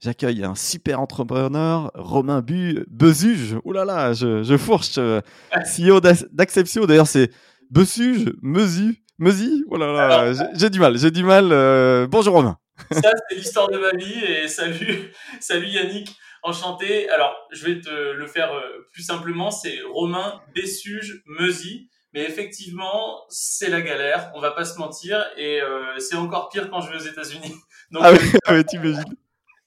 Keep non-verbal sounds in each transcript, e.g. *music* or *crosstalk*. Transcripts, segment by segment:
J'accueille un super entrepreneur, Romain Bu Bezuge. Ouh là là, je, je fourche. euh, *laughs* CEO d'Ac- d'Acceptio. D'ailleurs, c'est Besuge, Mesu, Mesi. Oh là là, Alors- j'ai- du mal, j'ai du mal. euh, Bonjour Romain. *laughs* Ça, c'est l'histoire de ma vie et salut, *laughs* salut Yannick, enchanté. Alors, je vais te le faire euh, plus simplement, c'est Romain Bessuge Meuzy. Mais effectivement, c'est la galère, on va pas se mentir, et euh, c'est encore pire quand je vais aux États-Unis. Donc, Ah oui, oui, t'imagines.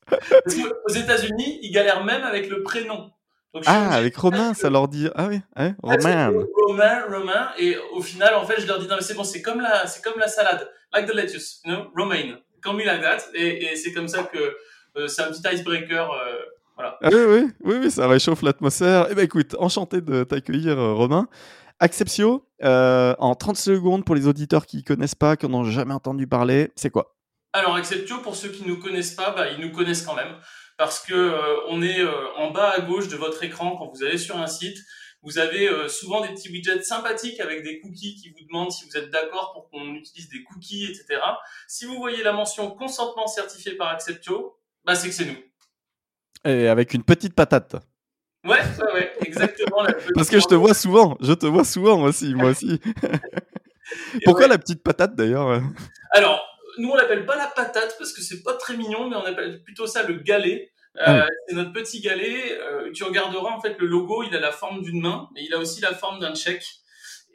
*laughs* parce que aux États-Unis, ils galèrent même avec le prénom. Donc, Ah, obligé avec Romain, ça leur dit. Ah oui, hein, Ah, Romain. Romain, Romain, et au final, en fait, je leur dis non mais c'est bon, c'est comme la, c'est comme la salade, like the lettuce, you know, romaine, call me like that, et, et c'est comme ça que euh, c'est un petit icebreaker. euh, voilà. Ah oui, oui, oui, oui, ça réchauffe l'atmosphère. Eh ben écoute, enchanté de t'accueillir, euh, Romain. Acceptio, euh, en 30 secondes pour les auditeurs qui connaissent pas, qui n'ont jamais entendu parler, c'est quoi? Alors Acceptio, pour ceux qui nous connaissent pas, bah, ils nous connaissent quand même, parce que euh, on est euh, en bas à gauche de votre écran quand vous allez sur un site. Vous avez euh, souvent des petits widgets sympathiques avec des cookies qui vous demandent si vous êtes d'accord pour qu'on utilise des cookies, etc. Si vous voyez la mention consentement certifié par Acceptio, bah c'est que c'est nous. Et avec une petite patate. Ouais, ouais, ouais, exactement. la Parce que je te vois souvent, je te vois souvent moi aussi, moi aussi. *laughs* Pourquoi ouais. la petite patate d'ailleurs? Alors, nous on l'appelle pas la patate parce que c'est pas très mignon, mais on appelle plutôt ça le galet. Euh, Ah C'est notre petit galet. Euh, tu regarderas en fait le logo, il a la forme d'une main, mais il a aussi la forme d'un chèque.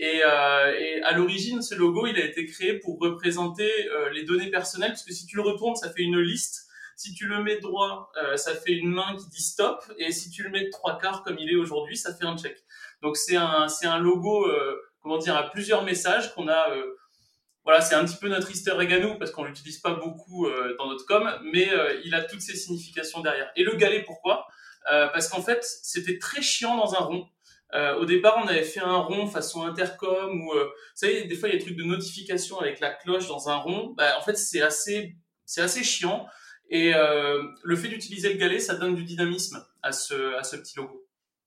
Et, euh, et à l'origine, ce logo, il a été créé pour représenter euh, les données personnelles, parce que si tu le retournes, ça fait une liste. Si tu le mets droit, euh, ça fait une main qui dit stop, et si tu le mets de trois quarts comme il est aujourd'hui, ça fait un check. Donc c'est un, c'est un logo, euh, comment dire, à plusieurs messages qu'on a. voilà, c'est un petit peu notre Easter egg à nous parce qu'on l'utilise pas beaucoup euh, dans notre com, mais euh, il a toutes ses significations derrière. Et le galet, pourquoi? Euh, Parce qu'en fait, c'était très chiant dans un rond. Au départ, on avait fait un rond façon intercom ou, vous savez, des fois il y a des trucs de notification avec la cloche dans un rond. Bah, en fait, c'est assez, c'est assez chiant. Et le fait d'utiliser le galet, ça donne du dynamisme à ce, à ce petit logo.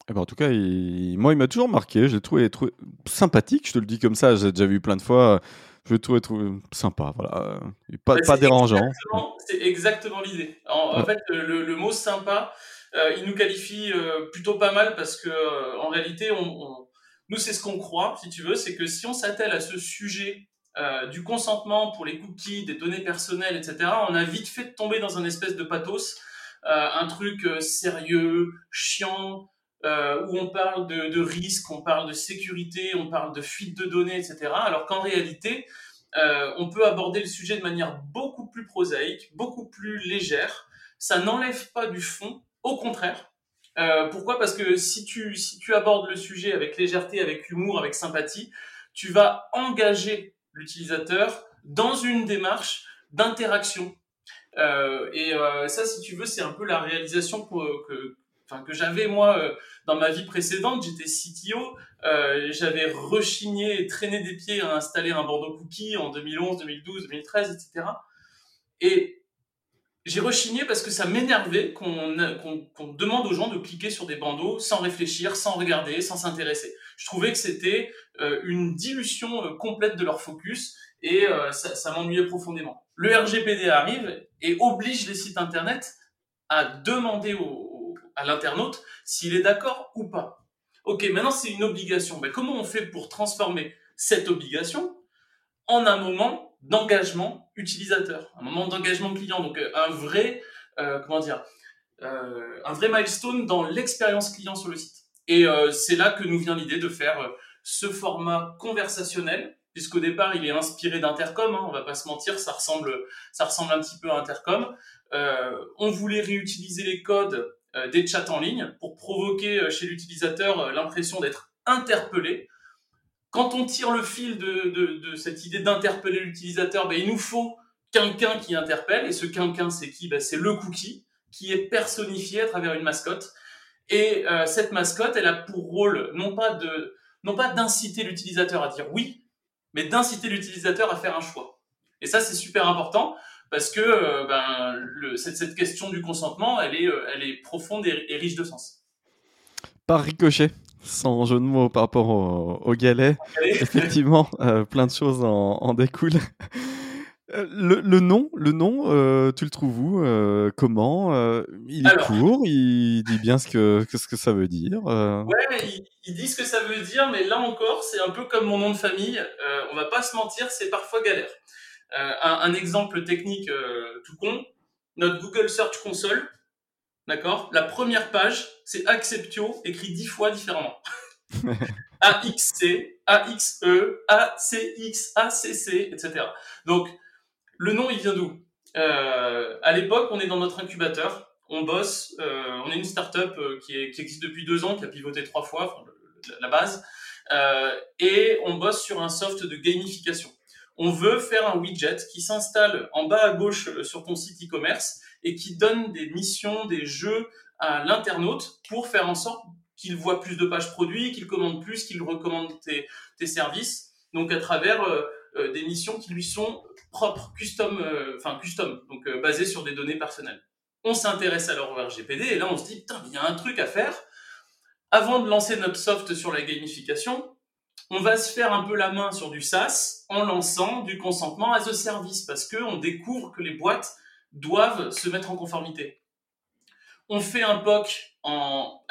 Eh ben, En tout cas, moi il m'a toujours marqué, je l'ai trouvé sympathique, je te le dis comme ça, j'ai déjà vu plein de fois, je l'ai trouvé, sympa, voilà. Et Pas, Bah, pas dérangeant. C'est exactement l'idée. En, fait, le, le mot sympa, euh, il nous qualifie euh, plutôt pas mal parce que euh, en réalité, on, on- nous c'est ce qu'on croit, si tu veux, c'est que si on s'attelle à ce sujet euh, du consentement pour les cookies, des données personnelles, etc., on a vite fait de tomber dans un espèce de pathos, euh, un truc euh, sérieux, chiant. Euh, où on parle de, de risque, on parle de sécurité, on parle de fuite de données, etc. Alors qu'en réalité, euh, on peut aborder le sujet de manière beaucoup plus prosaïque, beaucoup plus légère. Ça n'enlève pas du fond, au contraire. Euh, pourquoi? Parce que si tu, si tu abordes le sujet avec légèreté, avec humour, avec sympathie, tu vas engager l'utilisateur dans une démarche d'interaction. Euh, et euh, ça, si tu veux, c'est un peu la réalisation que, que, que j'avais moi euh, dans ma vie précédente. J'étais CTO, euh, j'avais rechigné et traîné des pieds à installer un Bordeaux Cookie en 2011, 2012, 2013, etc. Et j'ai rechigné parce que ça m'énervait qu'on demande aux gens de cliquer sur des bandeaux sans réfléchir, sans regarder, sans s'intéresser. Je trouvais que c'était euh, une dilution complète de leur focus et ça, m'ennuyait profondément. Le RGPD arrive et oblige les sites internet à demander au, au- à l'internaute s'il est d'accord ou pas. Ok, maintenant c'est une obligation. Mais comment on fait pour transformer cette obligation en un moment d'engagement utilisateur, un moment d'engagement client, donc euh, un vrai, euh, comment dire, euh, un vrai milestone dans l'expérience client sur le site. Et euh, c'est là que nous vient l'idée de faire euh, ce format conversationnel, puisqu'au départ il est inspiré d'Intercom, hein, on va pas se mentir, ça ressemble, ça ressemble un petit peu à Intercom. Euh, on voulait réutiliser les codes des chats en ligne pour provoquer euh, chez l'utilisateur euh, l'impression d'être interpellé. Quand on tire le fil de, cette idée d'interpeller l'utilisateur, ben, il nous faut quelqu'un qui interpelle, et ce quelqu'un c'est qui? Ben, C'est le cookie, qui est personnifié à travers une mascotte. Et cette mascotte, elle a pour rôle non pas d'inciter l'utilisateur à dire oui, mais d'inciter l'utilisateur à faire un choix. Et ça, c'est super important parce que ben, le, cette, cette, question du consentement, elle est, elle est profonde et riche de sens. Par ricochet, sans jeu de mots par rapport au, galet. *laughs* Effectivement, euh, plein de choses en, découlent. Euh, le, nom, le nom, euh, tu le trouves où Comment Il est court, il dit bien ce que, ce que ça veut dire. Ouais, il, il, dit ce que ça veut dire, mais là encore, c'est un peu comme mon nom de famille. on va pas se mentir, c'est parfois galère. Un, un, exemple technique tout con, notre Google Search Console, D'accord La première page, c'est Acceptio, écrit dix fois différemment. *laughs* A-X-C, A-X-E, A-C-X, A-C-C, etc. Donc, le nom, il vient d'où? Euh, À l'époque, on est dans notre incubateur, on bosse, euh, on est une start-up euh, qui, existe depuis deux ans, qui a pivoté trois fois, la base, et on bosse sur un soft de gamification. On veut faire un widget qui s'installe en bas à gauche sur ton site e-commerce et qui donne des missions, des jeux à l'internaute pour faire en sorte qu'il voit plus de pages produits, qu'il commande plus, qu'il recommande tes, services. Donc à travers euh, euh, des missions qui lui sont propres, custom, euh, enfin custom, donc basées sur des données personnelles. On s'intéresse alors au RGPD et là on se dit putain, il y a un truc à faire. Avant de lancer notre soft sur la gamification, on va se faire un peu la main sur du SaaS en lançant du consentement as a service parce que on découvre que les boîtes doivent se mettre en conformité. On fait un POC en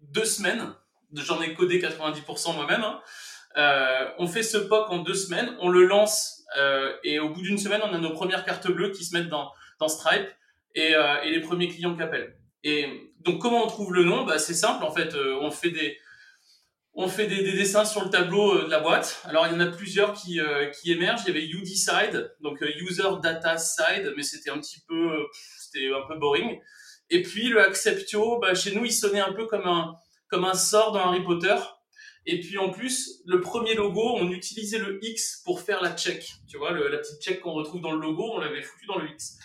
deux semaines. J'en ai codé 90% moi-même. Hein. Euh, on fait ce POC en deux semaines, on le lance euh, et au bout d'une semaine, on a nos premières cartes bleues qui se mettent dans, Stripe et, euh, et les premiers clients qui appellent. Et donc comment on trouve le nom? Bah, C'est simple, en fait, on fait des, on fait des, dessins sur le tableau euh, de la boîte. Alors il y en a plusieurs qui, euh, qui émergent. Il y avait UDSide, donc euh, User Data Side, mais c'était un petit peu, c'était un peu boring. Et puis le Acceptio, bah, chez nous, il sonnait un peu comme un, comme un sort dans Harry Potter. Et puis en plus, le premier logo, on utilisait le X pour faire la check. Tu vois, la petite check qu'on retrouve dans le logo, on l'avait foutu dans le X.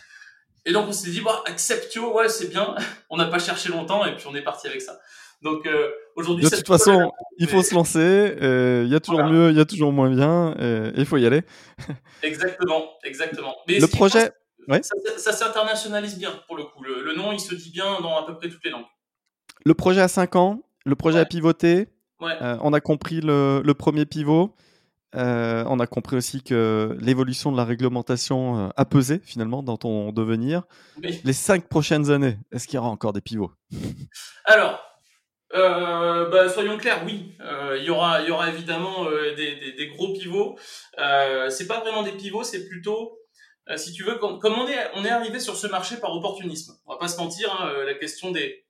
Et donc on s'est dit, bah, Acceptio, ouais, c'est bien. *laughs* on n'a pas cherché longtemps et puis on est parti avec ça. Donc euh, aujourd'hui, de toute façon, il faut se lancer. Euh, il y a toujours mieux, il y a toujours moins bien, et il faut y aller. exactement, exactement. Mais le projet, ça, s'internationalise bien pour le coup. Le, nom, il se dit bien dans à peu près toutes les langues. Le projet a 5 ans, le projet a pivoté. Euh, on a compris le, premier pivot. on a compris aussi que l'évolution de la réglementation a pesé finalement dans ton devenir. Les cinq prochaines années, est-ce qu'il y aura encore des pivots? Alors, euh, bah, soyons clairs, oui, euh, il y aura, y aura évidemment euh, des, des, des, gros pivots. Euh, c'est pas vraiment des pivots, c'est plutôt, euh, si tu veux, comme, comme, on est, on est arrivé sur ce marché par opportunisme. On va pas se mentir, hein, la question des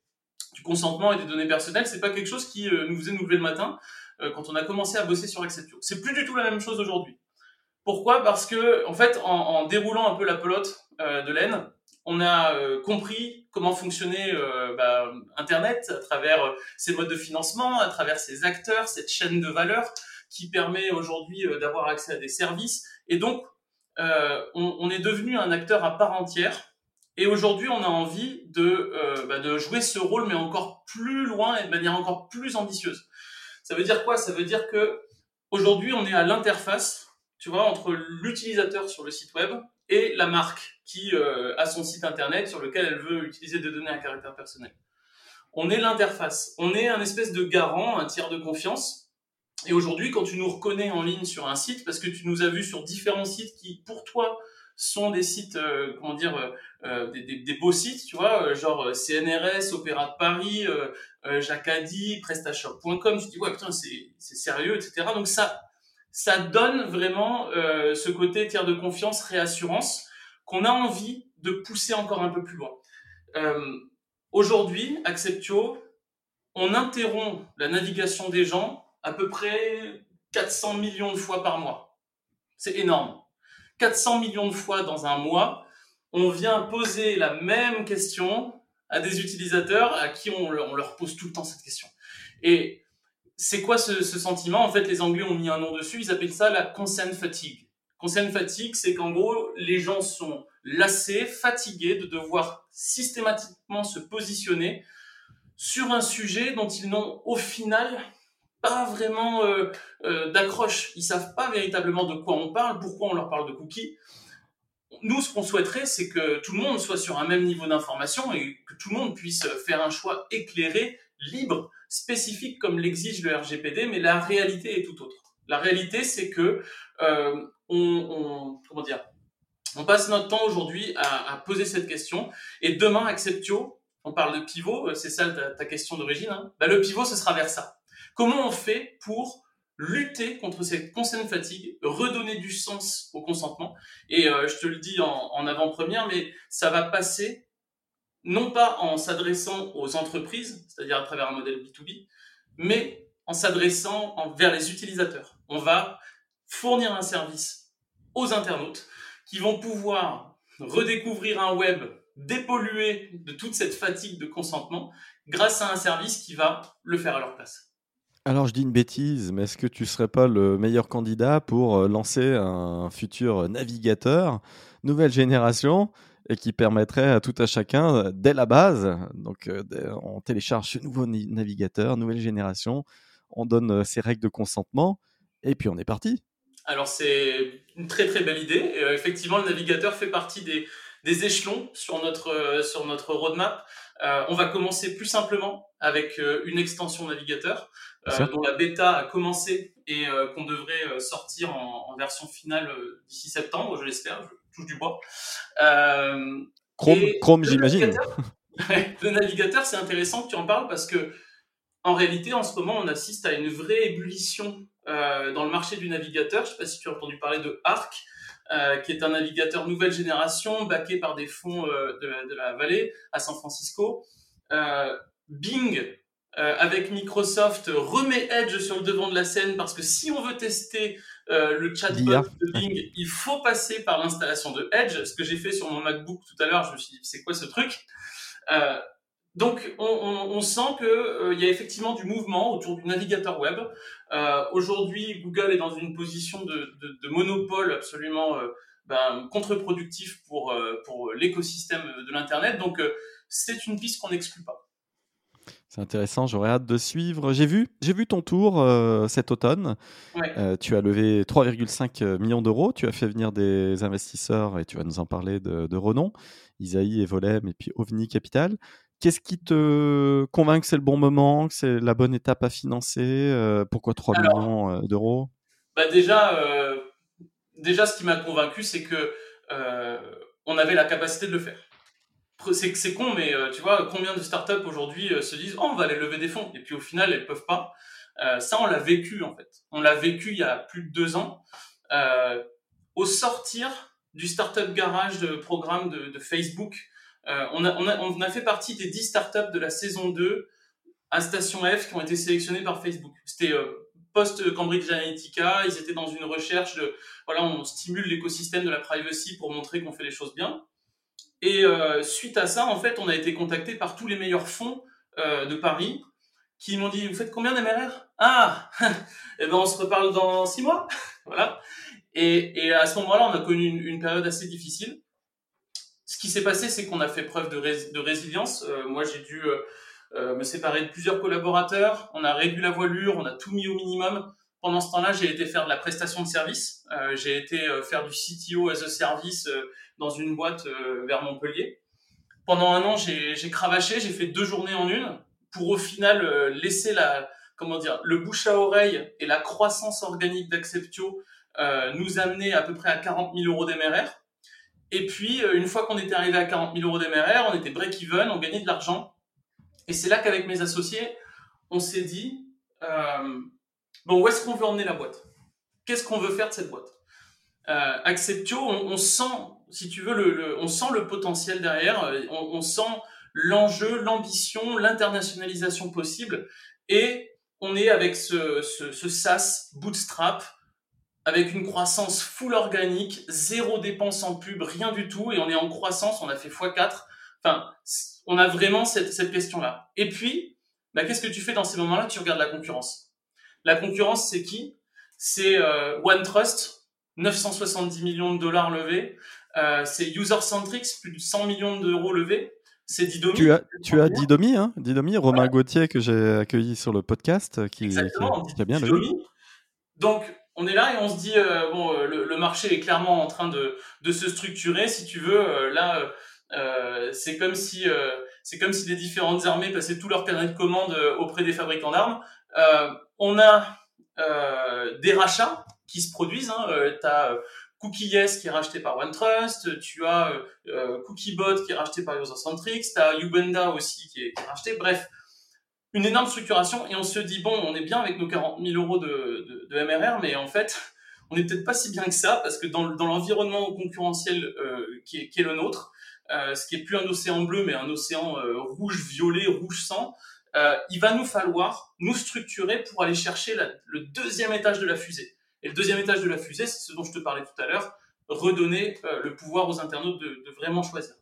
du consentement et des données personnelles, c'est pas quelque chose qui nous faisait nous lever le matin quand on a commencé à bosser sur Acceptio. C'est plus du tout la même chose aujourd'hui. Pourquoi? Parce que, en fait, en, en, déroulant un peu la pelote de laine, on a euh, compris comment fonctionnait euh, bah, Internet à travers euh, ses modes de financement, à travers ses acteurs, cette chaîne de valeur qui permet aujourd'hui d'avoir accès à des services. Et donc, on, est devenu un acteur à part entière. Et aujourd'hui, on a envie de, bah, de jouer ce rôle, mais encore plus loin et de manière encore plus ambitieuse. Ça veut dire quoi? Ça veut dire que aujourd'hui, on est à l'interface, tu vois, entre l'utilisateur sur le site web et la marque qui euh, a son site internet sur lequel elle veut utiliser des données à caractère personnel. On est l'interface, on est un espèce de garant, un tiers de confiance. Et aujourd'hui, quand tu nous reconnais en ligne sur un site, parce que tu nous as vus sur différents sites qui, pour toi, sont des sites, euh, comment dire, euh, des, des, des, beaux sites, tu vois, genre CNRS, Opéra de Paris, Jacadi, PrestaShop.com. Tu dis ouais putain c'est sérieux, etc. Donc ça ça donne vraiment euh, ce côté tiers de confiance, réassurance, qu'on a envie de pousser encore un peu plus loin. Euh, Aujourd'hui, Acceptio, on interrompt la navigation des gens à peu près 400 millions de fois par mois. C'est énorme. 400 millions de fois dans un mois, on vient poser la même question à des utilisateurs à qui on leur, pose tout le temps cette question. Et c'est quoi ce, sentiment? En fait, les Anglais ont mis un nom dessus, ils appellent ça la consent fatigue. Consent fatigue, c'est qu'en gros, les gens sont lassés, fatigués de devoir systématiquement se positionner sur un sujet dont ils n'ont au final pas vraiment euh, euh, d'accroche. Ils savent pas véritablement de quoi on parle, pourquoi on leur parle de cookies. Nous, ce qu'on souhaiterait, c'est que tout le monde soit sur un même niveau d'information et que tout le monde puisse faire un choix éclairé, libre, spécifique comme l'exige le RGPD, mais la réalité est tout autre. La réalité, c'est que euh, on, on, comment dire, on passe notre temps aujourd'hui à, à, poser cette question, et demain, Acceptio, on parle de pivot, c'est ça ta, ta question d'origine, hein, bah, le pivot, ce sera vers ça. Comment on fait pour lutter contre cette consent fatigue, redonner du sens au consentement? Et euh, je te le dis en, en avant-première, mais ça va passer non pas en s'adressant aux entreprises, c'est-à-dire à travers un modèle B2B, mais en s'adressant vers les utilisateurs. On va fournir un service aux internautes qui vont pouvoir redécouvrir un web dépollué de toute cette fatigue de consentement grâce à un service qui va le faire à leur place. Alors je dis une bêtise, mais est-ce que tu serais pas le meilleur candidat pour euh, lancer un futur navigateur nouvelle génération et qui permettrait à tout à chacun, euh, dès la base, donc euh, on télécharge ce nouveau navigateur, nouvelle génération, on donne ses règles de consentement et puis on est parti. Alors c'est une très très belle idée. Effectivement, le navigateur fait partie des, des échelons sur notre, sur notre roadmap. Euh, on va commencer plus simplement avec euh, une extension navigateur euh, dont la bêta a commencé et qu'on devrait sortir en, en, version finale d'ici septembre, je l'espère, je touche du bois. Chrome, Chrome j'imagine. *laughs* le navigateur, c'est intéressant que tu en parles parce que en réalité, en ce moment, on assiste à une vraie ébullition euh, dans le marché du navigateur. Je ne sais pas si tu as entendu parler de Arc, euh, qui est un navigateur nouvelle génération, backé par des fonds euh, de, de, la vallée à San Francisco. Euh, Bing, euh, avec Microsoft, remet Edge sur le devant de la scène parce que si on veut tester le chatbot de Bing, il faut passer par l'installation de Edge. Ce que j'ai fait sur mon MacBook tout à l'heure, je me suis dit, c'est quoi ce truc? Donc, on, on, on, sent qu'il euh, y a effectivement du mouvement autour du navigateur web. Euh, Aujourd'hui, Google est dans une position de, de, de monopole absolument euh, ben, contre-productif pour, euh, pour l'écosystème de l'Internet. Donc, euh, c'est une piste qu'on n'exclut pas. C'est intéressant, j'aurais hâte de suivre. J'ai vu, j'ai vu ton tour euh, cet automne. Ouais. Euh, tu as levé 3,5 millions d'euros. Tu as fait venir des investisseurs et tu vas nous en parler de, de renom, Isaïe et Volem et puis OVNI Capital. Qu'est-ce qui te convainc que c'est le bon moment, que c'est la bonne étape à financer euh, Pourquoi 3 Alors, millions euh, d'euros? bah Déjà, euh, déjà, ce qui m'a convaincu, c'est que euh, on avait la capacité de le faire. C'est con, mais euh, tu vois, combien de startups aujourd'hui se disent oh, on va aller lever des fonds et puis au final elles peuvent pas. ça, on l'a vécu en fait. On l'a vécu il y a plus de deux ans. au sortir du startup garage de programme de, Facebook, euh, on, a, on, a, on, a, fait partie des 10 startups de la saison 2 à Station F qui ont été sélectionnées par Facebook. C'était euh, post-Cambridge Analytica, ils étaient dans une recherche de, voilà, on stimule l'écosystème de la privacy pour montrer qu'on fait les choses bien. Et euh, suite à ça, en fait, on a été contacté par tous les meilleurs fonds euh, de Paris qui m'ont dit, vous faites combien d'MRR Ah, *laughs* eh ben on se reparle dans six mois, *laughs* voilà. Et, et, à ce moment-là, on a connu une, une période assez difficile ce qui s'est passé, c'est qu'on a fait preuve de, de résilience. Euh, moi, j'ai dû euh, euh, me séparer de plusieurs collaborateurs. On a réduit la voilure, on a tout mis au minimum. Pendant ce temps-là, j'ai été faire de la prestation de service. Euh, j'ai été euh, faire du CTO as a service euh, dans une boîte vers Montpellier. Pendant un an, j'ai cravaché, j'ai fait deux journées en une pour au final laisser la, comment dire, le bouche à oreille et la croissance organique d'Acceptio nous amener à peu près à 40 000 euros d'MRR. Et puis, une fois qu'on était arrivé à 40 000 euros d'MRR, on était break-even, on gagnait de l'argent. Et c'est là qu'avec mes associés, on s'est dit, bon, où est-ce qu'on veut emmener la boîte? Qu'est-ce qu'on veut faire de cette boîte? Euh, Acceptio, on, sent, si tu veux, le, on sent le potentiel derrière, euh, on, sent l'enjeu, l'ambition, l'internationalisation possible. Et on est avec ce, SaaS bootstrap avec une croissance full organique, zéro dépense en pub, rien du tout, et on est en croissance, on a fait x4. Enfin, on a vraiment cette, cette question-là. Et puis, bah, qu'est-ce que tu fais dans ces moments-là? Tu regardes la concurrence. La concurrence, c'est qui? C'est euh, OneTrust, 970 millions de dollars levés. Euh, c'est UserCentrix, plus de 100 millions d'euros levés. c'est Didomi. Tu as, tu as Didomi, hein? Didomi, Romain Gauthier que j'ai accueilli sur le podcast, qui, Exactement, qui, a bien Didomi. Donc, on est là et on se dit, euh, bon, le, marché est clairement en train de, de se structurer, si tu veux. Euh, là, c'est comme si c'est comme si les différentes armées passaient tout leur carnet de commande auprès des fabricants d'armes. On a des rachats qui se produisent. Hein. tu as CookieYes qui est racheté par OneTrust, tu as CookieBot qui est racheté par Usercentrics, tu as aussi qui est, racheté. Bref, une énorme structuration et on se dit bon, on est bien avec nos 40 000 euros de, MRR, mais en fait, on n'est peut-être pas si bien que ça parce que dans, l'environnement concurrentiel euh, qui, est, le nôtre, euh, ce qui est plus un océan bleu mais un océan euh, rouge violet, rouge sang, euh, il va nous falloir nous structurer pour aller chercher le deuxième étage de la fusée. Et le deuxième étage de la fusée, c'est ce dont je te parlais tout à l'heure, redonner euh, le pouvoir aux internautes de, vraiment choisir.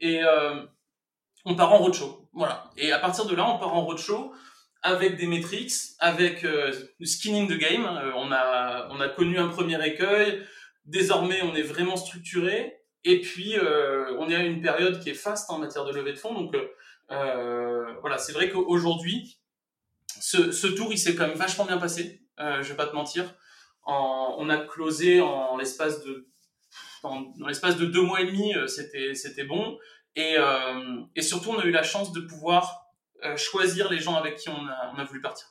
Et on part en roadshow. Voilà. Et à partir de là, on part en roadshow avec des metrics, avec euh, skin in the game. Euh, on a on a connu un premier écueil. Désormais, on est vraiment structuré. Et puis, euh, on est à une période qui est faste en matière de levée de fonds. Donc, euh, voilà, c'est vrai qu'aujourd'hui, ce, ce tour, il s'est quand même vachement bien passé. je vais pas te mentir. En, on a closé en l'espace de dans, l'espace de deux mois et demi, c'était c'était bon. Et, euh, et surtout, on a eu la chance de pouvoir euh, choisir les gens avec qui on a, on a voulu partir.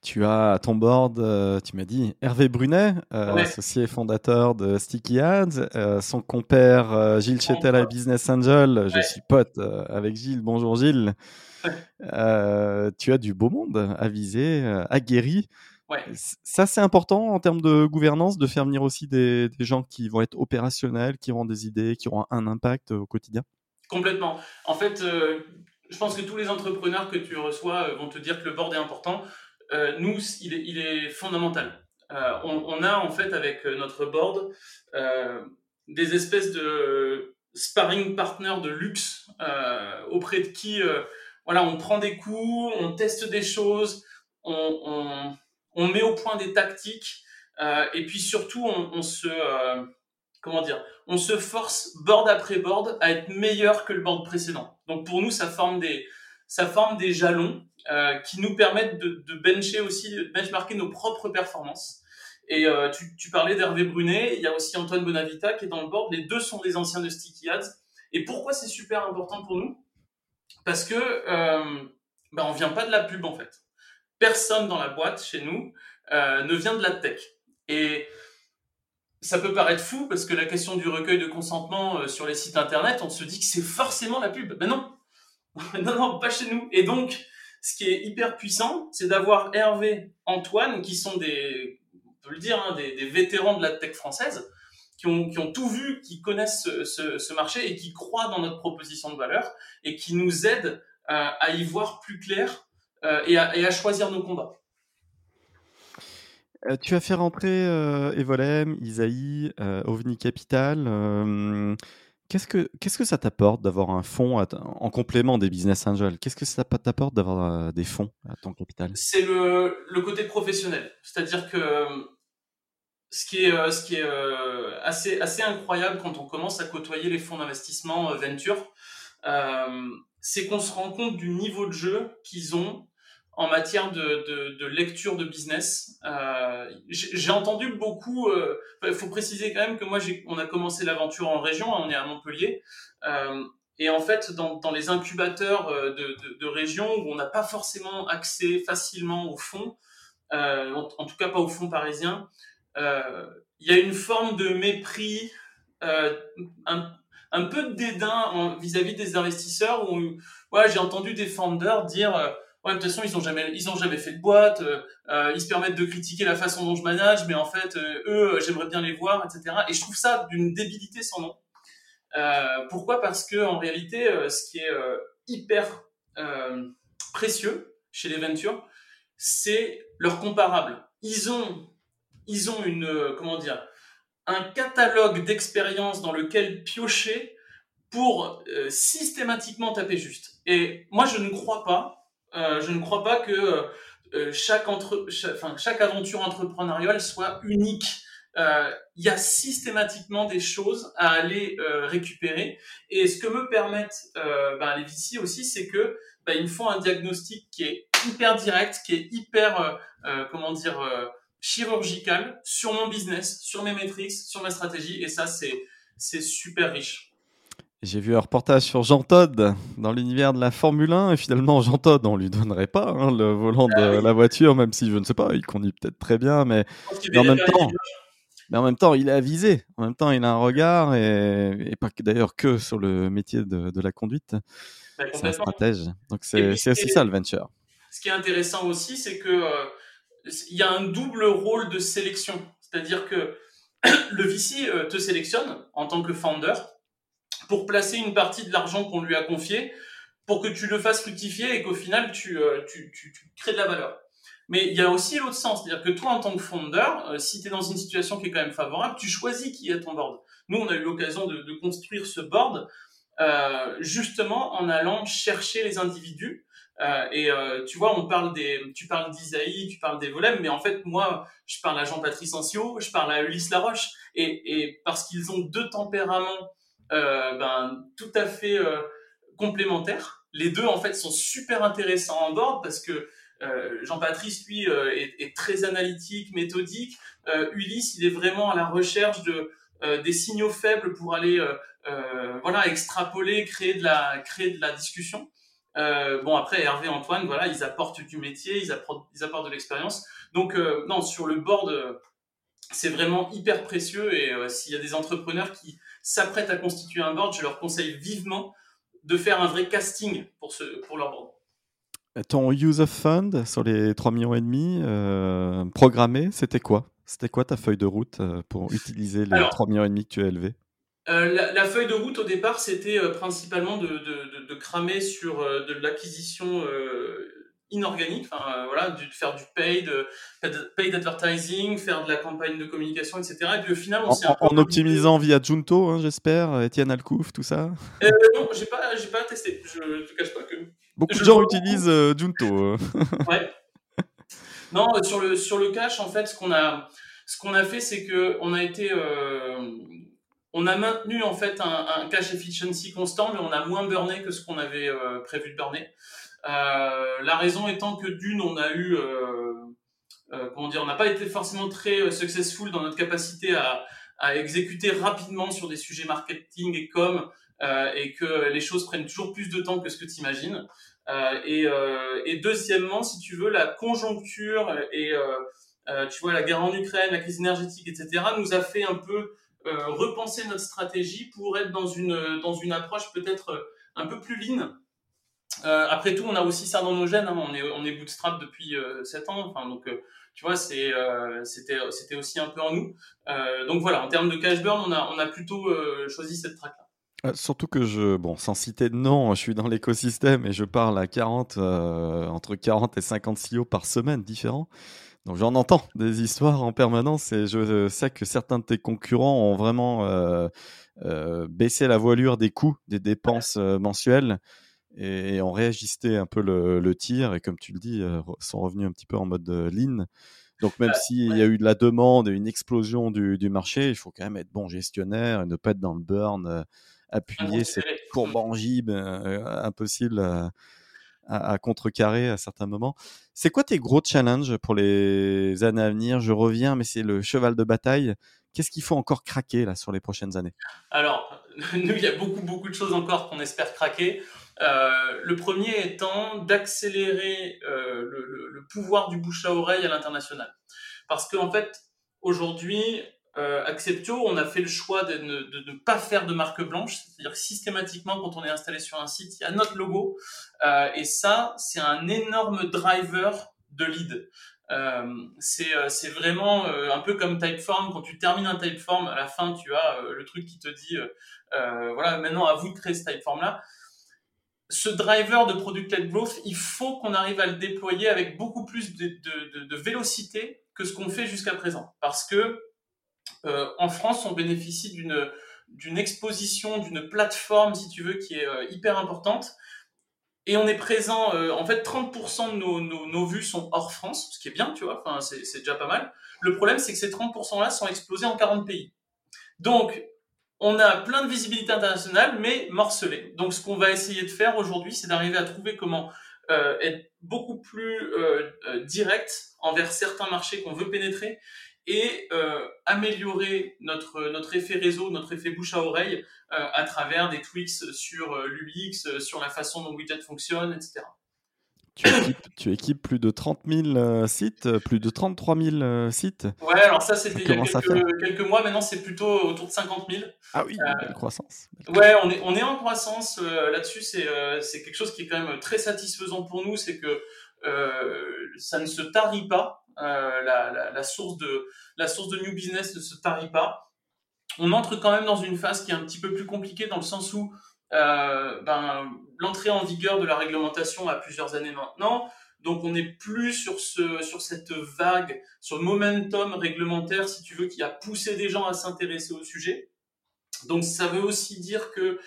Tu as à ton board, euh, tu m'as dit, Hervé Brunet, associé fondateur de Sticky Ads, son compère Gilles Chetel à Business Angel. Je suis pote avec Gilles. Bonjour Gilles. tu as du beau monde avisé, aguerri. Ça, c'est important en termes de gouvernance de faire venir aussi des, des, gens qui vont être opérationnels, qui auront des idées, qui auront un impact au quotidien? Complètement. En fait, euh, je pense que tous les entrepreneurs que tu reçois euh, vont te dire que le board est important. Euh, nous, il est, fondamental. Euh, on, a en fait avec notre board euh, des espèces de sparring partners de luxe auprès de qui, voilà, on prend des coups, on teste des choses, on, on met au point des tactiques euh, et puis surtout on, se euh, comment dire, on se force board après board à être meilleur que le board précédent. Donc pour nous ça forme des ça forme des jalons euh, qui nous permettent de, de bencher aussi, de benchmarker nos propres performances. Et euh, tu, parlais d'Hervé Brunet, il y a aussi Antoine Bonavita qui est dans le board. Les deux sont des anciens de Sticky Ads. Et pourquoi c'est super important pour nous? Parce que euh, ben on vient pas de la pub en fait personne dans la boîte chez nous euh, ne vient de la tech. Et ça peut paraître fou parce que la question du recueil de consentement sur les sites internet, on se dit que c'est forcément la pub. Ben non, *laughs* non, non, pas chez nous. Et donc, ce qui est hyper puissant, c'est d'avoir Hervé, Antoine, qui sont des, le dire, hein, des, vétérans de la tech française, qui ont, tout vu, qui connaissent ce, marché et qui croient dans notre proposition de valeur et qui nous aident à, à y voir plus clair euh, et, à, choisir nos combats. Euh, tu as fait rentrer euh, Evolem, Isaïe, euh, OVNI Capital. Euh, qu'est-ce que qu'est-ce que ça t'apporte d'avoir un fonds en complément des business angels? Qu'est-ce que ça t'apporte d'avoir des fonds à ton capital? C'est le, le côté professionnel, c'est-à-dire que ce qui est ce qui est assez assez incroyable quand on commence à côtoyer les fonds d'investissement venture, c'est qu'on se rend compte du niveau de jeu qu'ils ont en matière de, de, de, lecture de business. Euh, j'ai entendu beaucoup. Euh, il faut préciser quand même que moi, on a commencé l'aventure en région. Hein, on est à Montpellier. Euh, et en fait, dans, dans les incubateurs euh, de, de, de région où on n'a pas forcément accès facilement au fonds, euh, en, en, tout cas pas au fonds parisien, il y a une forme de mépris, un, un, peu de dédain vis-à-vis -vis des investisseurs. Où, ouais, j'ai entendu des founders dire ouais, de toute façon, ils ont jamais, ils ont jamais fait de boîte, euh, euh, ils se permettent de critiquer la façon dont je manage, mais en fait, euh, eux, j'aimerais bien les voir, etc. Et je trouve ça d'une débilité sans nom. Pourquoi? Parce que en réalité, ce qui est hyper précieux chez les ventures, c'est leur comparable. Ils ont, ils ont une, comment dire, un catalogue d'expériences dans lequel piocher pour systématiquement taper juste. Et moi, je ne crois pas euh, je ne crois pas que euh, chaque, entre, chaque, aventure entrepreneuriale soit unique il y a systématiquement des choses à aller récupérer. Et ce que me permettent ben, les VC aussi, c'est que ben, me font un diagnostic qui est hyper direct, qui est hyper, comment dire, chirurgical sur mon business, sur mes métriques, sur ma stratégie. Et ça, c'est super riche. J'ai vu un reportage sur Jean Todd dans l'univers de la Formule 1 et finalement Jean Todd, on lui donnerait pas hein, le volant de ah la voiture, même si je ne sais pas, il conduit peut-être très bien, mais, en même temps, mais en même temps, il est avisé. En même temps, il a un regard et, pas d'ailleurs que sur le métier de, la conduite. Bah, c'est un stratège. Donc c'est aussi ça le venture. Ce qui est intéressant aussi, c'est que euh, il y a un double rôle de sélection, c'est-à-dire que *clears throat* le VC euh, te sélectionne en tant que founder pour placer une partie de l'argent qu'on lui a confié pour que tu le fasses fructifier et qu'au final tu, euh, tu, tu, tu, crées de la valeur. Mais il y a aussi l'autre sens, c'est-à-dire que toi en tant que fondeur, euh, si tu es dans une situation qui est quand même favorable, tu choisis qui est ton board. Nous, on a eu l'occasion de, de, construire ce board euh, justement en allant chercher les individus. Euh, et euh, tu vois, on parle des, tu parles d'Isaïe, tu parles des volets, mais en fait, moi, je parle à Jean-Patrice Ancio, je parle à Ulysse Laroche, et, et parce qu'ils ont deux tempéraments ben, tout à fait euh, complémentaires. Les deux, en fait, sont super intéressants en board parce que euh, Jean-Patrice, lui, est, est, très analytique, méthodique. Ulysse, il est vraiment à la recherche de des signaux faibles pour aller, voilà, extrapoler, créer de la, créer de la discussion. Euh, bon après Hervé Antoine voilà ils apportent du métier ils apportent ils apportent de l'expérience donc euh, non sur le board c'est vraiment hyper précieux et s'il y a des entrepreneurs qui s'apprêtent à constituer un board, je leur conseille vivement de faire un vrai casting pour, ce, pour leur board. Ton use of fund sur les 3 millions et demi euh, programmé, c'était quoi? C'était quoi ta feuille de route euh, pour utiliser les 3 millions et demi que tu as élevés? euh, la, feuille de route au départ, c'était principalement de, de, cramer sur de l'acquisition inorganique, enfin euh, voilà, de faire du paid, paid advertising, faire de la campagne de communication, etc. Et puis au final, on s'est en, en optimisant via Junto, hein, j'espère, Etienne Alcouf, tout ça. Euh, non, j'ai pas, j'ai pas testé. Je te cache pas que. Beaucoup de gens utilisent euh, Junto. Euh. ouais. Non, sur le sur le cash, en fait, ce qu'on a, ce qu'on a fait, c'est que on a été on a maintenu en fait un, un, cash efficiency constant, mais on a moins burné que ce qu'on avait prévu de burner. Euh, la raison étant que d'une, on a eu, euh, euh, comment dire, on n'a pas été forcément très successful dans notre capacité à, à exécuter rapidement sur des sujets marketing et com, et que les choses prennent toujours plus de temps que ce que tu imagines. Et, et, deuxièmement, si tu veux, la conjoncture et tu vois la guerre en Ukraine, la crise énergétique, etc., nous a fait un peu repenser notre stratégie pour être dans une dans une approche peut-être un peu plus lean euh, après tout, on a aussi ça dans nos gènes. Hein. On est on est bootstrap depuis euh, 7 ans. Enfin donc euh, tu vois, euh, c'était c'était aussi un peu en nous. donc voilà, en termes de cash burn, on a on a plutôt choisi cette track là. Surtout que je, bon, sans citer de nom, je suis dans l'écosystème et je parle à 40, entre 40 et 50 CEO par semaine différents. Donc j'en entends des histoires en permanence et je sais que certains de tes concurrents ont vraiment euh, baissé la voilure des coûts, des dépenses mensuelles et, on réajustait un peu le, tir et comme tu le dis, euh, sont revenus un petit peu en mode euh, lean. Donc même ah, s'il y a eu de la demande et une explosion du, marché, il faut quand même être bon gestionnaire et ne pas être dans le burn, euh, appuyer cette courbe en gibes impossible à, contrecarrer à certains moments. C'est quoi tes gros challenges pour les années à venir? Je reviens, mais c'est le cheval de bataille. Qu'est-ce qu'il faut encore craquer là sur les prochaines années? Alors, *laughs* nous, il y a beaucoup, beaucoup de choses encore qu'on espère craquer. Euh, le premier étant d'accélérer euh, le, le, pouvoir du bouche à oreille à l'international. Parce qu'en en fait, aujourd'hui, euh, Acceptio, on a fait le choix de ne, de ne pas faire de marque blanche, c'est-à-dire systématiquement, quand on est installé sur un site, il y a notre logo. Euh, et ça, c'est un énorme driver de lead. Euh, c'est vraiment un peu comme Typeform. Quand tu termines un Typeform, à la fin, tu as le truc qui te dit, voilà, maintenant à vous de créer ce Typeform-là ce driver de product-led growth, il faut qu'on arrive à le déployer avec beaucoup plus de, de, de, vélocité que ce qu'on fait jusqu'à présent. Parce que euh, en France, on bénéficie d'une d'une exposition, d'une plateforme, si tu veux, qui est euh, hyper importante. Et on est présent, en fait, 30% de nos, nos, nos, vues sont hors France, ce qui est bien, tu vois, enfin, c'est déjà pas mal. Le problème, c'est que ces 30%-là sont explosés en 40 pays. Donc, on a plein de visibilité internationale, mais morcelée. Donc, ce qu'on va essayer de faire aujourd'hui, c'est d'arriver à trouver comment euh, être beaucoup plus euh, euh, direct envers certains marchés qu'on veut pénétrer et améliorer notre effet réseau, notre effet bouche à oreille à travers des tweaks sur l'UX, sur la façon dont Widget fonctionne, etc tu équipes, plus de 30 000 euh, sites, euh, plus de 33 000 euh, sites. Ouais, alors ça, c'était il y a quelques, mois. Maintenant, c'est plutôt autour de 50 000. Ah oui, belle croissance. Ouais, on est, on est en croissance là-dessus. C'est, quelque chose qui est quand même très satisfaisant pour nous. C'est que ça ne se tarit pas. La, la, source de, la source de new business ne se tarit pas. On entre quand même dans une phase qui est un petit peu plus compliquée dans le sens où euh, ben, l'entrée en vigueur de la réglementation a plusieurs années maintenant. Donc on n'est plus sur ce sur cette vague, sur le momentum réglementaire, si tu veux, qui a poussé des gens à s'intéresser au sujet. Donc ça veut aussi dire que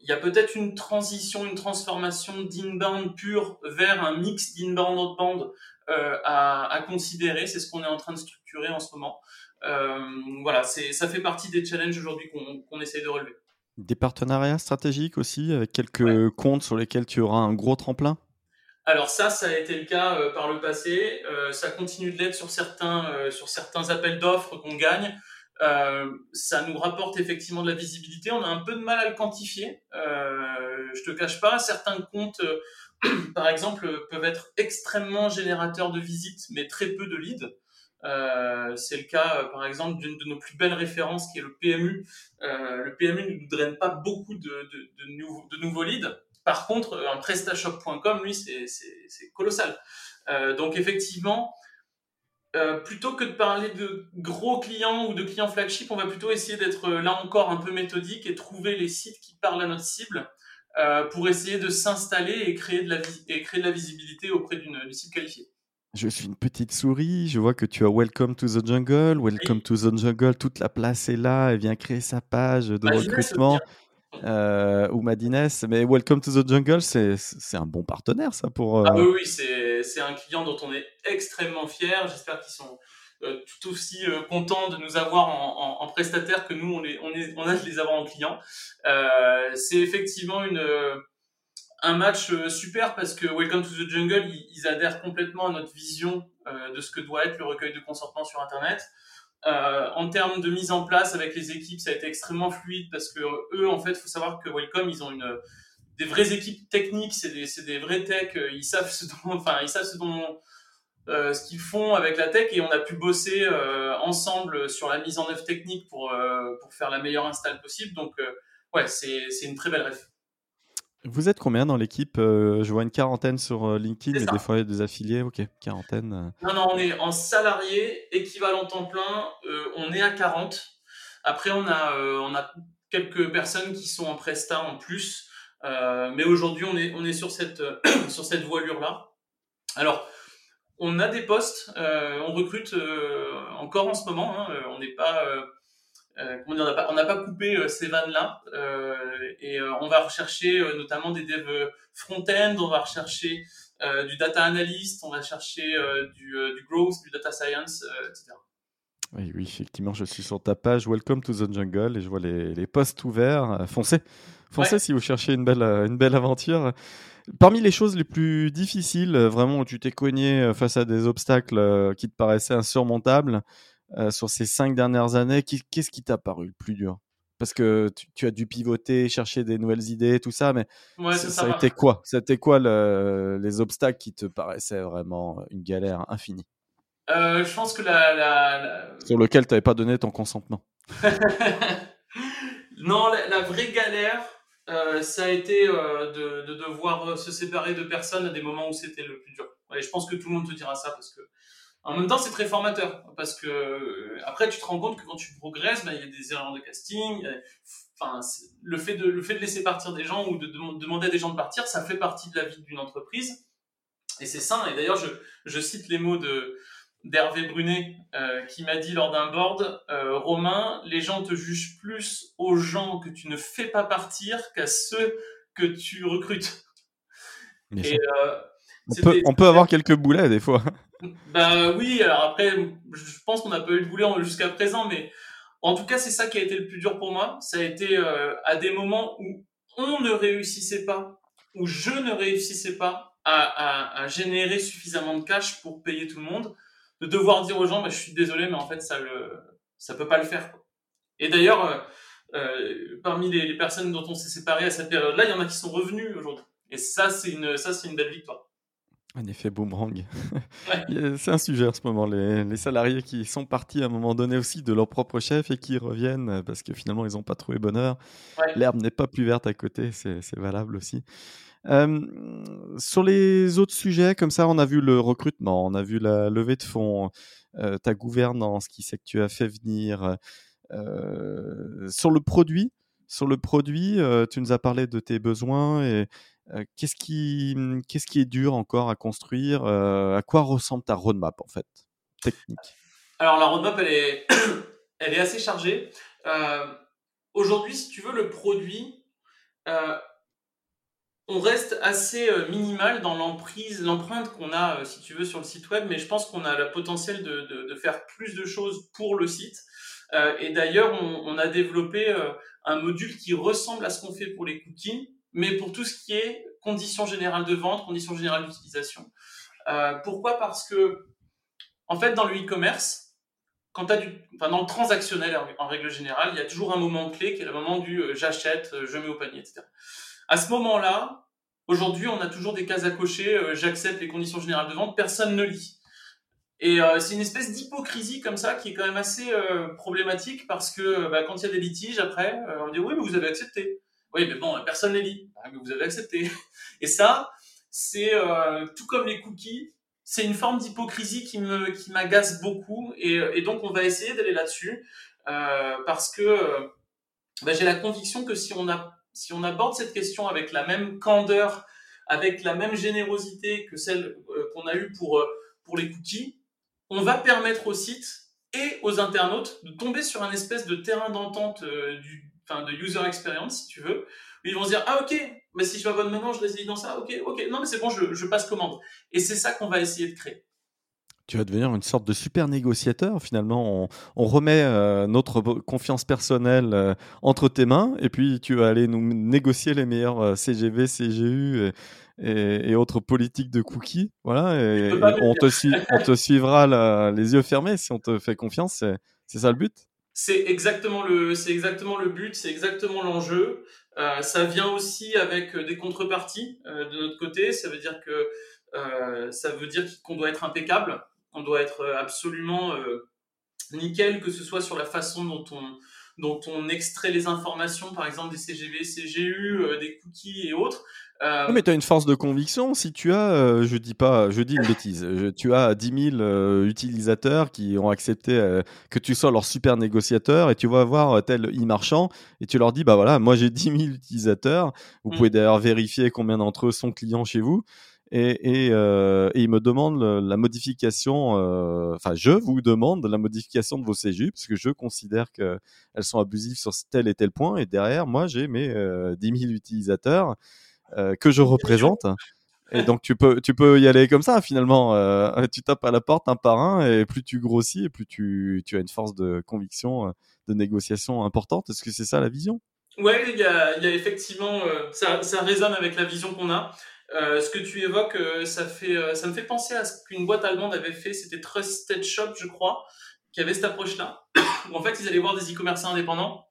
il y a peut-être une transition, une transformation d'inbound pur vers un mix d'inbound outbound euh, à, à considérer. C'est ce qu'on est en train de structurer en ce moment. Euh, voilà, ça fait partie des challenges aujourd'hui qu'on qu'on essaye de relever. Des partenariats stratégiques aussi, avec quelques comptes sur lesquels tu auras un gros tremplin? Alors ça, ça a été le cas euh, par le passé. Euh, ça continue de l'être sur certains euh, sur certains appels d'offres qu'on gagne. ça nous rapporte effectivement de la visibilité. On a un peu de mal à le quantifier. je te cache pas, certains comptes, *clears throat* par exemple, peuvent être extrêmement générateurs de visites, mais très peu de leads. Euh, c'est le cas, euh, par exemple, d'une de nos plus belles références qui est le PMU. Euh, le PMU ne nous draine pas beaucoup de, nouveaux, leads. Par contre, un prestashop.com, lui, c'est colossal. Donc, effectivement, plutôt que de parler de gros clients ou de clients flagship, on va plutôt essayer d'être là encore un peu méthodique et trouver les sites qui parlent à notre cible pour essayer de s'installer et créer de la visibilité auprès d'une site qualifié. Je suis une petite souris, je vois que tu as Welcome to the Jungle, Welcome to the Jungle, toute la place est là, elle vient créer sa page de recrutement. Euh, ou Madines, mais Welcome to the Jungle, c'est un bon partenaire ça pour. Euh, ah oui, oui c'est un client dont on est extrêmement fier. J'espère qu'ils sont euh, tout aussi contents de nous avoir en, en, prestataire que nous on, on, est, on a de les avoir en client. c'est effectivement une un match euh, super parce que Welcome to the Jungle, ils, adhèrent complètement à notre vision euh, de ce que doit être le recueil de consentement sur Internet. Euh, en termes de mise en place avec les équipes, ça a été extrêmement fluide parce que eux, en fait, faut savoir que Welcome, ils ont des vraies équipes techniques, c'est des, vrais techs, ils savent *laughs* ce qu'ils font avec la tech et on a pu bosser ensemble sur la mise en œuvre technique pour, pour faire la meilleure install possible. Donc, ouais, c'est une très belle ref. Vous êtes combien dans l'équipe euh, Je vois une quarantaine sur euh, LinkedIn, mais des fois il y a des affiliés. Ok, quarantaine. Euh. Non, non, on est en salarié, équivalent temps plein, on est à 40. Après, on a, on a quelques personnes qui sont en presta en plus. mais aujourd'hui, on est, on est sur cette, *coughs* sur cette voilure-là. Alors, on a des postes, on recrute encore en ce moment. Hein, on n'est pas euh, on n'a pas, pas, coupé euh, ces vannes-là. Euh, et on va rechercher notamment des devs front-end, on va rechercher du data analyst, on va chercher du, du, growth, du data science, etc. Oui, oui, effectivement, je suis sur ta page Welcome to the Jungle et je vois les, les posts ouverts. Foncez, foncez si vous cherchez une belle, une belle aventure. Parmi les choses les plus difficiles, vraiment où tu t'es cogné face à des obstacles qui te paraissaient insurmontables, euh, sur ces cinq dernières années, qu'est-ce qui t'a paru le plus dur? Parce que tu, as dû pivoter, chercher des nouvelles idées, tout ça, mais ça, a été quoi? C'était quoi les obstacles qui te paraissaient vraiment une galère infinie? Euh, Je pense que la, Sur lequel tu n'avais pas donné ton consentement. *laughs* non, la, vraie galère, euh, ça a été de, de, devoir se séparer de personnes à des moments où c'était le plus dur. Et je pense que tout le monde te dira ça parce que en même temps, c'est très formateur parce que euh, après, tu te rends compte que quand tu progresses, bah, il y a des erreurs de casting. Enfin, le fait de le fait de laisser partir des gens ou de, demander à des gens de partir, ça fait partie de la vie d'une entreprise et c'est sain. Et d'ailleurs, je, je cite les mots de d'Hervé Brunet euh, qui m'a dit lors d'un board, euh, Romain, les gens te jugent plus aux gens que tu ne fais pas partir qu'à ceux que tu recrutes. Et, on, peut, on peut avoir quelques boulets des fois. Bah oui, alors après, je pense qu'on n'a pas eu de boulet jusqu'à présent, mais en tout cas, c'est ça qui a été le plus dur pour moi. Ça a été à des moments où on ne réussissait pas, où je ne réussissais pas à, générer suffisamment de cash pour payer tout le monde, de devoir dire aux gens, bah, je suis désolé, mais en fait, ça le, ça peut pas le faire. Et d'ailleurs, euh, euh parmi les, personnes dont on s'est séparé à cette période-là, il y en a qui sont revenus aujourd'hui. Et ça, c'est une belle victoire. Un effet boomerang. *laughs* c'est un sujet en ce moment. Les, les, salariés qui sont partis à un moment donné aussi de leur propre chef et qui reviennent parce que finalement ils n'ont pas trouvé bonheur. L'herbe n'est pas plus verte à côté, c'est valable aussi. Euh, sur les autres sujets, comme ça, on a vu le recrutement, on a vu la levée de fonds, euh, ta gouvernance, qui c'est que tu as fait venir. Euh, sur le produit, sur le produit, tu nous as parlé de tes besoins et qu'est-ce qui, qu'est-ce qui est dur encore à construire À quoi ressemble ta roadmap en fait, technique? Alors la roadmap, elle est, *coughs* assez chargée. Aujourd'hui, si tu veux, le produit, on reste assez minimal dans l'emprise, l'empreinte qu'on a, si tu veux, sur le site web, mais je pense qu'on a le potentiel de, faire plus de choses pour le site. Et d'ailleurs, on, a développé un module qui ressemble à ce qu'on fait pour les cookies, mais pour tout ce qui est conditions générales de vente, conditions générales d'utilisation. Euh, pourquoi? Parce que, en fait, dans le e-commerce, quand as enfin, dans le transactionnel en, règle générale, il y a toujours un moment clé qui est le moment du euh, j'achète, euh, je mets au panier, etc. À ce moment-là, aujourd'hui, on a toujours des cases à cocher, j'accepte les conditions générales de vente, personne ne lit. Et c'est une espèce d'hypocrisie comme ça qui est quand même assez problématique parce que bah, quand il y a des litiges après, on dit oui mais vous avez accepté. Oui, mais bon, personne ne lit. Ah, vous avez accepté. *laughs* Et ça, c'est euh, tout comme les cookies, c'est une forme d'hypocrisie qui m'agace beaucoup. Et, donc, on va essayer d'aller là-dessus euh, parce que euh, bah, j'ai la conviction que si on aborde cette question avec la même candeur, avec la même générosité que celle qu'on a eue pour pour les cookies, on va permettre au site et aux internautes de tomber sur un espèce de terrain d'entente du enfin de user experience si tu veux, ils vont se dire ah ok, mais si je m'abonne maintenant, je réside dans ça, ok, ok, non mais c'est bon, je, je, passe commande. Et c'est ça qu'on va essayer de créer. Tu vas devenir une sorte de super négociateur finalement. On, on remet euh, notre confiance personnelle euh, entre tes mains et puis tu vas aller nous négocier les meilleurs euh, CGV, CGU et, et, autres politiques de cookies. Voilà, et, on, te on, te suivra la, les yeux fermés si on te fait confiance. C'est ça le but? C'est exactement le, c'est exactement le but, c'est exactement l'enjeu. Euh, ça vient aussi avec euh, des contreparties euh, de notre côté. Ça veut dire que euh, ça veut dire qu'on doit être impeccable, on doit être absolument euh, nickel, que ce soit sur la façon dont on dont on extrait les informations, par exemple des CGV, CGU, des cookies et autres. Euh... mais tu as une force de conviction. Si tu as, euh, je dis pas, je dis une *laughs* bêtise, tu as 10 000 euh, utilisateurs qui ont accepté euh, que tu sois leur super négociateur et tu vas voir tel e-marchand et tu leur dis, bah voilà, moi j'ai 10 000 utilisateurs. Vous mm. pouvez d'ailleurs vérifier combien d'entre eux sont clients chez vous. Et, et, et ils me demandent la modification, enfin je vous demande la modification de vos CGU parce que je considère qu'elles sont abusives sur tel et tel point. Et derrière, moi j'ai mes 10 000 utilisateurs euh, que je représente. Et donc tu peux tu peux y aller comme ça finalement. Euh, tu tapes à la porte un par un et plus tu grossis et plus tu, tu as une force de conviction, euh, de négociation importante. Est-ce que c'est ça la vision? Ouais, il y a, effectivement ça résonne avec la vision qu'on a. Euh, ce que tu évoques, ça fait ça me fait penser à ce qu'une boîte allemande avait fait. C'était Trusted Shop, je crois, qui avait cette approche-là. *coughs* en fait, ils allaient voir des e-commerçants indépendants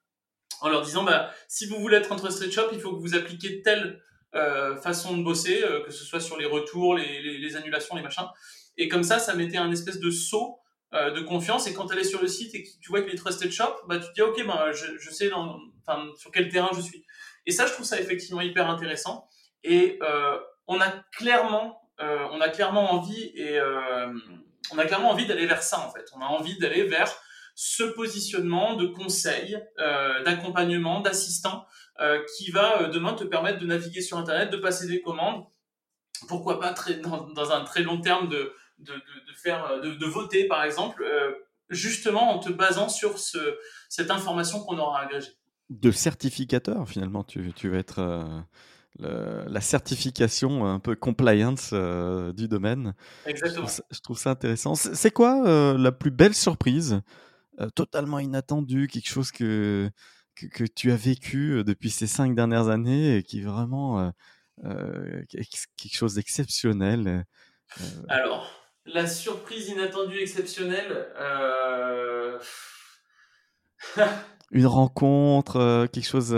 en leur disant bah si vous voulez être un Trusted Shop, il faut que vous appliquiez tel euh, façon de bosser, euh, que ce soit sur les retours, les, les, les, annulations, les machins. Et comme ça, ça mettait un espèce de saut euh, de confiance. Et quand elle est sur le site et que tu vois qu'il est trusted shop, bah tu te dis ok, ben je, je sais dans, sur quel terrain je suis. Et ça, je trouve ça effectivement hyper intéressant. Et euh, on a clairement, on a clairement envie et on a clairement envie d'aller vers ça en fait. On a envie d'aller vers ce positionnement de conseil, euh, d'accompagnement, d'assistant euh, qui va euh, demain te permettre de naviguer sur Internet, de passer des commandes, pourquoi pas dans, un très long terme de, de, faire, de, voter par exemple, euh, justement en te basant sur ce, cette information qu'on aura agrégée. De certificateur finalement, tu, tu vas être la certification un peu compliance du domaine. Exactement. Je trouve ça, intéressant. C'est quoi la plus belle surprise, totalement inattendue, quelque chose que, que, tu as vécu depuis ces cinq dernières années et qui est vraiment quelque chose d'exceptionnel Alors, la surprise inattendue exceptionnelle. *laughs* Une rencontre, quelque chose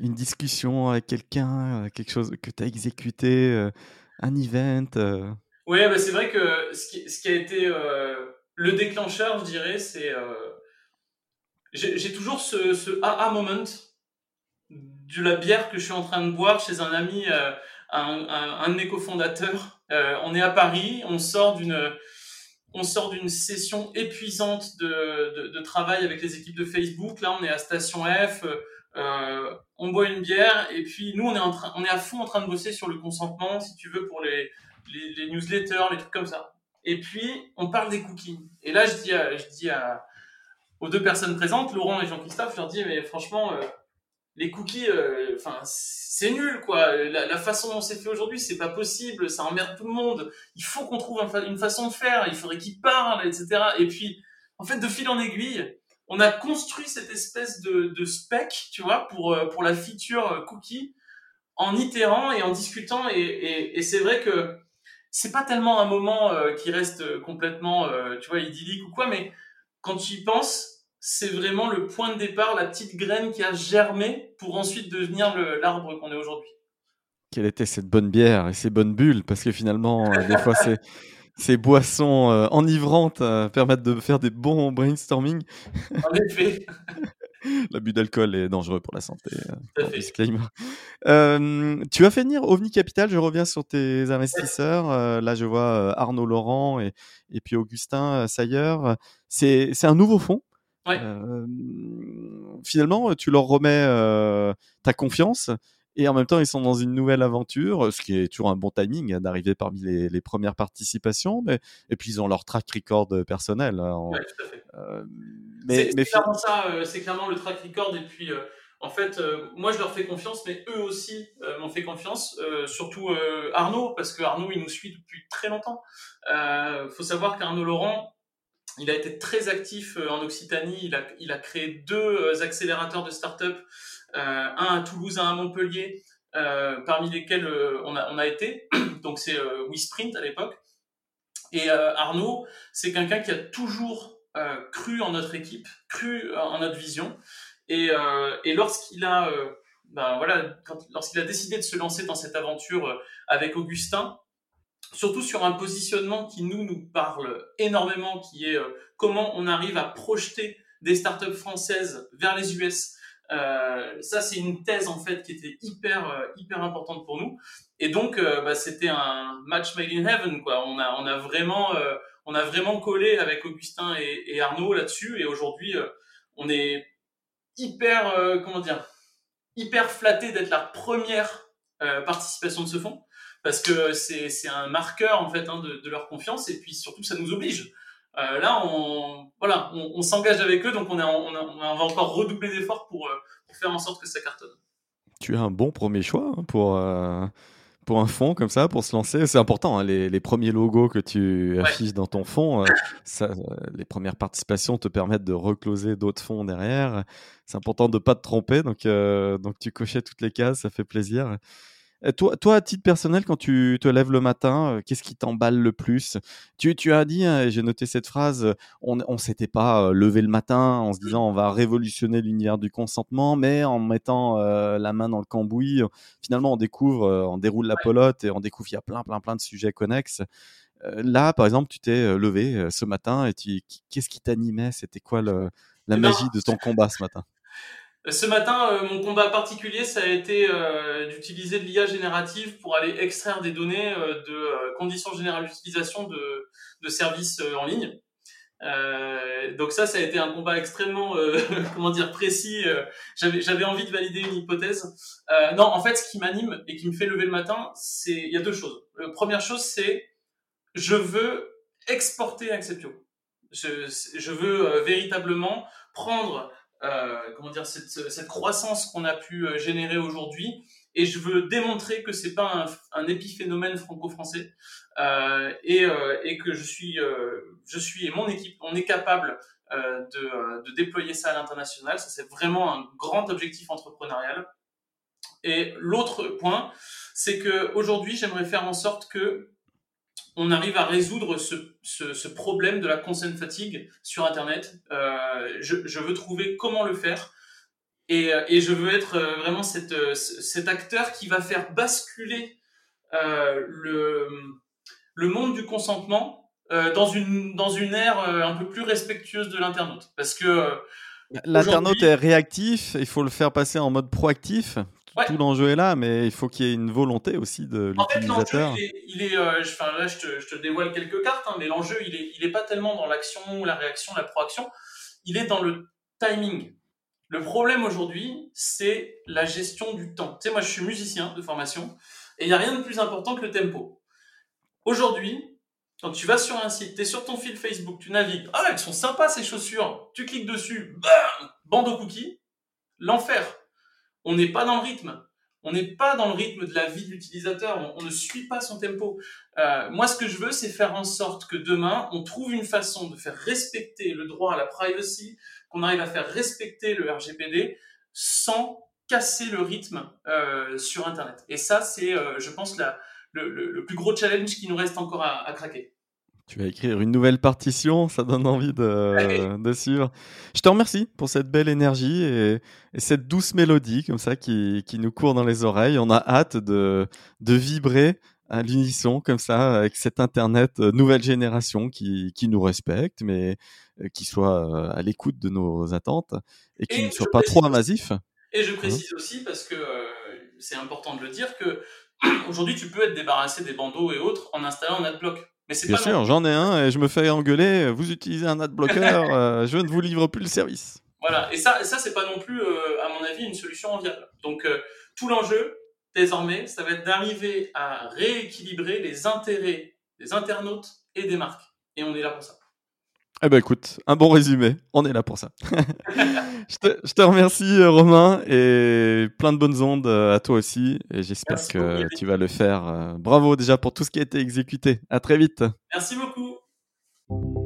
une discussion avec quelqu'un, euh, quelque chose que tu as exécuté, euh, un event Oui, bah c'est vrai que ce qui, a été euh, le déclencheur, je dirais, c'est. J'ai toujours ce, ce aha moment de la bière que je suis en train de boire chez un ami, un, un, de mes cofondateurs. on est à Paris, on sort d'une on sort d'une session épuisante de, de, travail avec les équipes de Facebook. Là, on est à Station F. Euh, on boit une bière et puis nous on est en train, on est à fond en train de bosser sur le consentement, si tu veux, pour les, les, newsletters, les trucs comme ça. Et puis on parle des cookies. Et là je dis, je dis à, aux deux personnes présentes, Laurent et Jean-Christophe, je leur dis mais franchement euh, les cookies, euh, enfin c'est nul quoi. La, façon dont c'est fait aujourd'hui, c'est pas possible, ça emmerde tout le monde. Il faut qu'on trouve une façon de faire. Il faudrait qu'ils parlent, etc. Et puis en fait de fil en aiguille on a construit cette espèce de, spec, tu vois, pour, euh, pour la feature euh, cookie en itérant et en discutant. Et, et, c'est vrai que c'est pas tellement un moment euh, qui reste complètement, tu vois, idyllique ou quoi, mais quand tu y penses, c'est vraiment le point de départ, la petite graine qui a germé pour ensuite devenir l'arbre qu'on est aujourd'hui. Quelle était cette bonne bière et ces bonnes bulles? Parce que finalement, des fois, c'est ces boissons euh, enivrantes euh, permettent de faire des bons brainstorming. En effet. *laughs* L'abus d'alcool est dangereux pour la santé. Euh, tu as fait venir OVNI Capital, je reviens sur tes investisseurs. là, je vois Arnaud Laurent et, et puis Augustin Sayer. C'est un nouveau fonds. finalement, tu leur remets ta confiance et en même temps, ils sont dans une nouvelle aventure, ce qui est toujours un bon timing hein, d'arriver parmi les, premières participations. Mais, et puis, ils ont leur track record personnel. Hein, tout à fait. Euh, mais, c'est, clairement ça, euh, c'est clairement le track record. Et puis, euh, en fait, moi, je leur fais confiance, mais eux aussi m'ont fait confiance. surtout Arnaud, parce que Arnaud, il nous suit depuis très longtemps. Il faut savoir qu'Arnaud Laurent, il a été très actif en Occitanie. Il a, il a créé deux accélérateurs de start-up euh, un à Toulouse, un à Montpellier, euh, parmi lesquels euh, on a, été. *clears throat* Donc c'est WeSprint à l'époque. Et Arnaud, c'est quelqu'un qui a toujours cru en notre équipe, cru en notre vision. Et, et lorsqu'il a, ben voilà, lorsqu'il a décidé de se lancer dans cette aventure avec Augustin, surtout sur un positionnement qui nous nous parle énormément, qui est comment on arrive à projeter des startups françaises vers les US euh, ça, c'est une thèse en fait qui était hyper euh, hyper importante pour nous. Et donc, euh, bah, c'était un match made in heaven quoi. On a on a vraiment on a vraiment collé avec Augustin et, Arnaud là-dessus. Et aujourd'hui, on est hyper comment dire hyper flatté d'être la première participation de ce fonds parce que c'est un marqueur en fait hein, de leur confiance et puis surtout ça nous oblige euh, là, on, voilà, on, s'engage avec eux, donc on, est on, va encore redoubler d'efforts pour, euh, pour, faire en sorte que ça cartonne. Tu as un bon premier choix hein, pour, euh, pour un fonds comme ça, pour se lancer. C'est important, hein, les, les, premiers logos que tu affiches dans ton fonds, ça, les premières participations te permettent de recloser d'autres fonds derrière. C'est important de ne pas te tromper, donc, donc tu cochais toutes les cases, ça fait plaisir. Euh, toi, toi, à titre personnel, quand tu te lèves le matin, euh, qu'est-ce qui t'emballe le plus? Tu, tu as dit, hein, j'ai noté cette phrase, euh, on ne s'était pas levé le matin en se disant on va révolutionner l'univers du consentement, mais en mettant la main dans le cambouis, finalement on découvre, on déroule la pelote et on découvre qu'il y a plein, plein, plein de sujets connexes. là, par exemple, tu t'es levé ce matin et qu'est-ce qui t'animait? C'était quoi le, la eh ben, magie de ton combat ce matin? Ce matin, euh, mon combat particulier, ça a été euh, d'utiliser de l'IA générative pour aller extraire des données euh, de conditions générales d'utilisation de, de services en ligne. donc ça, ça a été un combat extrêmement, *laughs* comment dire, précis. j'avais, envie de valider une hypothèse. non, en fait, ce qui m'anime et qui me fait lever le matin, c'est, il y a deux choses. La première chose, c'est, je veux exporter Acceptio. Je, je veux véritablement prendre euh, comment dire cette, cette croissance qu'on a pu euh, générer aujourd'hui et je veux démontrer que c'est pas un, un épiphénomène franco-français euh, et, euh, et, que je suis, euh, je suis et mon équipe, on est capable euh, de, de, déployer ça à l'international. Ça c'est vraiment un grand objectif entrepreneurial. Et l'autre point, c'est que aujourd'hui, j'aimerais faire en sorte que on arrive à résoudre ce, ce, ce problème de la consent fatigue sur Internet. Euh, je, je, veux trouver comment le faire. Et, et je veux être vraiment cette, cet acteur qui va faire basculer euh, le, le monde du consentement euh, dans une dans une ère euh, un peu plus respectueuse de l'internaute. Parce que euh, l'internaute est réactif il faut le faire passer en mode proactif ouais. tout l'enjeu est là mais il faut qu'il y ait une volonté aussi de l'utilisateur en fait, il est, il est euh, enfin là je te, je te, dévoile quelques cartes hein, mais l'enjeu il est il est pas tellement dans l'action la réaction la proaction. Il est dans le timing. Le problème aujourd'hui c'est la gestion du temps. Tu sais moi je suis musicien de formation et il n'y a rien de plus important que le tempo. Aujourd'hui, quand tu vas sur un site, tu es sur ton fil Facebook, tu navigues, ah, elles sont sympas ces chaussures, tu cliques dessus, bam, bande cookies, l'enfer. On n'est pas dans le rythme. On n'est pas dans le rythme de la vie de l'utilisateur. On, ne suit pas son tempo. Euh, moi, ce que je veux, c'est faire en sorte que demain, on trouve une façon de faire respecter le droit à la privacy, qu'on arrive à faire respecter le RGPD sans casser le rythme euh, sur Internet. Et ça, c'est, euh, je pense, la, le, le, le, plus gros challenge qui nous reste encore à, à, craquer. Tu vas écrire une nouvelle partition, ça donne envie de, de, suivre. Je te remercie pour cette belle énergie et, et cette douce mélodie comme ça qui, qui, nous court dans les oreilles. On a hâte de, de vibrer à l'unisson comme ça avec cet Internet euh, nouvelle génération qui, qui nous respecte, mais euh, qui soit euh, à l'écoute de nos attentes et qui et ne soit pas trop invasif. Et je précise hein aussi, parce que euh, c'est important de le dire, que *clears throat* Aujourd'hui, tu peux être débarrassé des bandeaux et autres en installant un adblock. Mais Bien sûr, j'en ai un et je me fais engueuler. Vous utilisez un adblocker, *laughs* euh, je ne vous livre plus le service. Voilà, et ça, ça c'est pas non plus, euh, à mon avis, une solution enviable. Donc, euh, tout l'enjeu, désormais, ça va être d'arriver à rééquilibrer les intérêts des internautes et des marques. Et on est là pour ça. Eh ben écoute, un bon résumé, on est là pour ça. *laughs* je, te, je, te, remercie euh, Romain et plein de bonnes ondes euh, à toi aussi et j'espère que beaucoup. tu vas le faire. Euh, bravo déjà pour tout ce qui a été exécuté. À très vite. Merci beaucoup.